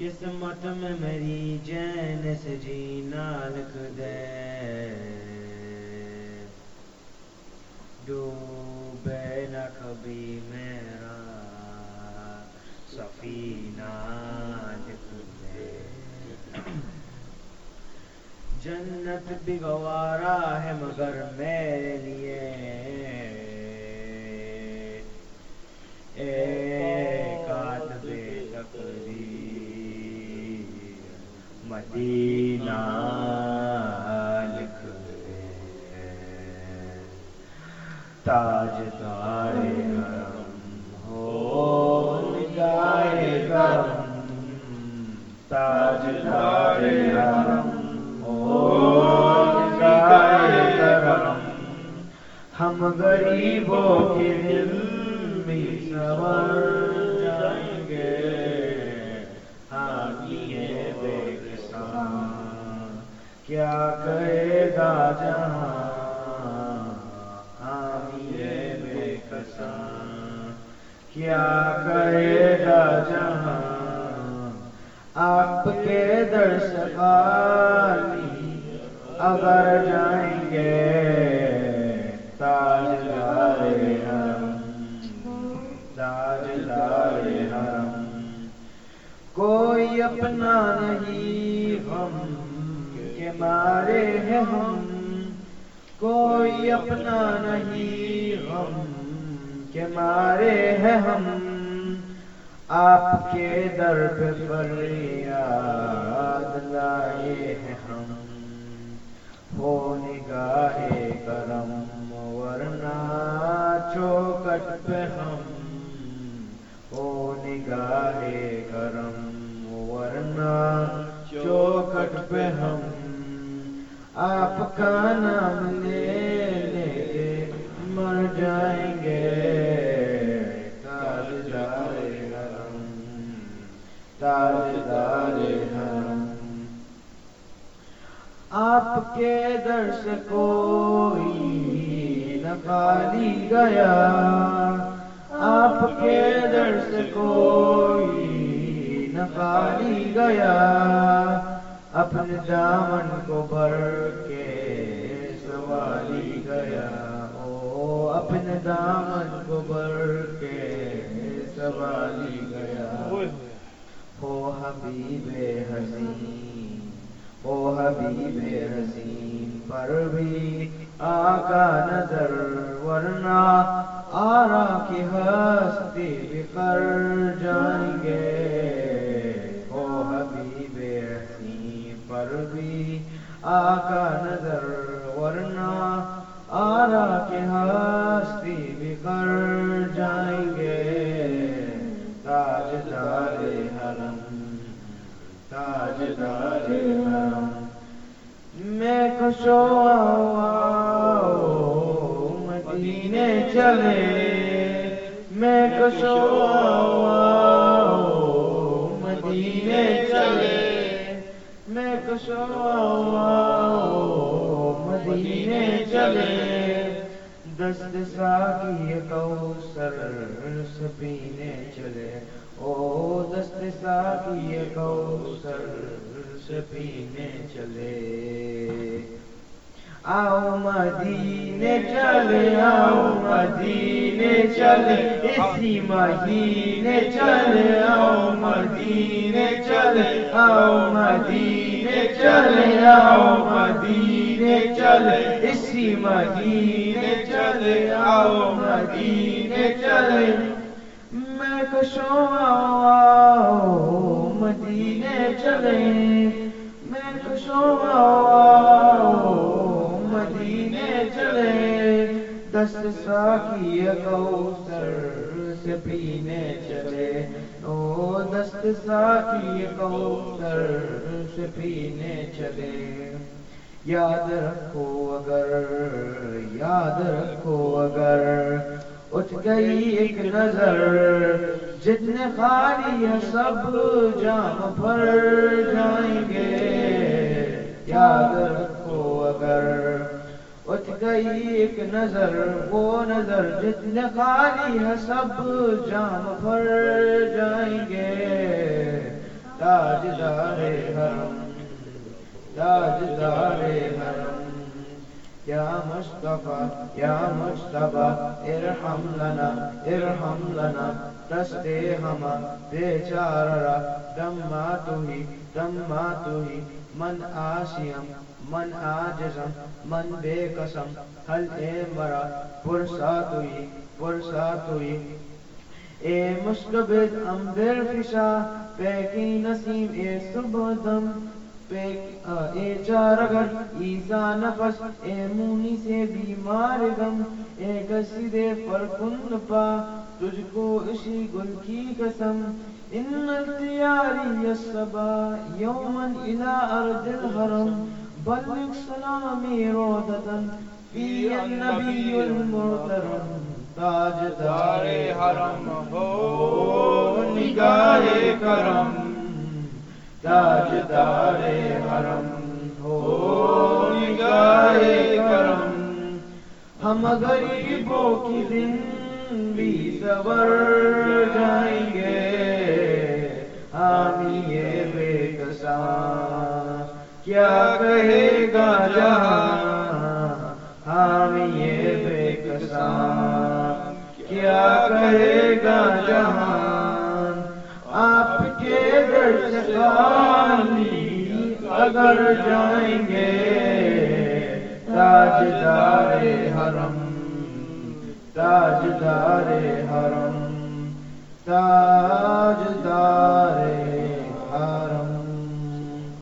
قسمت میں میری جین سے جینا لکھ دے۔ ڈوبے نہ کبھی میرا سفینہ لکھ دے۔ جنت بھی گوارا ہے مگر میرے لیے۔ تاج تارے ہو گائے گرم۔ تاج تارے ہو گائے گرم۔ ہم غریبوں کے دل بھی سور کیا کہے گا جہاں کیا کہے گا جہاں آپ کے درس خالی اگر جائیں گے، تاج لارے ہم تاج لارے ہم کوئی اپنا نہیں ہم مارے ہیں ہم، کوئی اپنا نہیں ہم۔ کے مارے ہیں ہم۔ آپ کے در پہ فریاد لائے ہیں ہم۔ ہو نگاہ کرم، ورنہ چوکٹ پہ ہم۔ ہو نگاہ کرم، ورنہ چوکٹ پہ ہم۔ آپ کا نام لے لے مر جائیں کے درس کوئی نہ خالی گیا۔ آپ کے درس کوئی نہ خالی گیا۔ اپنے دامن کو بھر کے سوالی گیا۔ او، اپنے دامن کو بھر کے سوالی گیا۔ ہو حبیب حسین حبیب حسین پر بھی آقا نظر، ورنہ آرا کی ہستی بکر جائیں گے۔ پر بھی آقا نظر، ورنہ آرا کے ہستی مدینے چلے۔ میں کشو مدینے چلے۔ میں کشو مدینے چلے۔ دست ساکی کوسر سپینے چلے۔ او دست ساکی کوسر سپینے چلے۔ آؤ مدینے چلے، آؤ مدینے چلے، اسی مہینے چلے، آؤ مدینے چلے، آؤ مدینے چلے، آؤ مدینے چلے، اسی مہینے چلے، آؤ مدینے چلے۔ میں کشو آؤ مدینے چلے۔ دست ساکی کوثر سے پینے چلے او دست ساکی کوثر سے پینے چلے یاد رکھو اگر یاد رکھو اگر اٹھ گئی ایک نظر جتنے خالی ہے سب جام بھر جائیں گے یاد رکھو اگر اٹھ گئی ایک نظر، وہ نظر جتنے خالی ہے سب جام بھر جائیں گے۔ تاجدار حرم تاجدار حرم۔ یا مصطفیٰ یا مصطفیٰ، ارحم لنا ارحم لنا۔ دستے ہما بیچارہ دما تو ہی دما تو ہی من آسیم، من آجزم، من بے قسم حل اے مرا پرسا توئی پرسا توئی اے مشکبت امبر فشا پیکی نسیم، اے صبح دم اے چارگر ایسا نفس، اے مونی سے بیمار گم اے گسیدے پر کن پا، تجھ کو اسی گل کی قسم۔ ان التیاری الصبا یومن الى ارض الحرم بلغ سلامي رودة في النبي المرترم. تاج دار حرم ہو نگاہ کرم. تاج دار حرم ہو نگاہ کرم. ہم غریبوں کی دن بھی سور جائیں گے۔ کیا کہے گا جہاں؟ ہم یہ بے کسان کیا کہے گا جہاں؟ آپ کے درشانی اگر جائیں گے، تاجدار حرم تاجدار حرم، تاجدار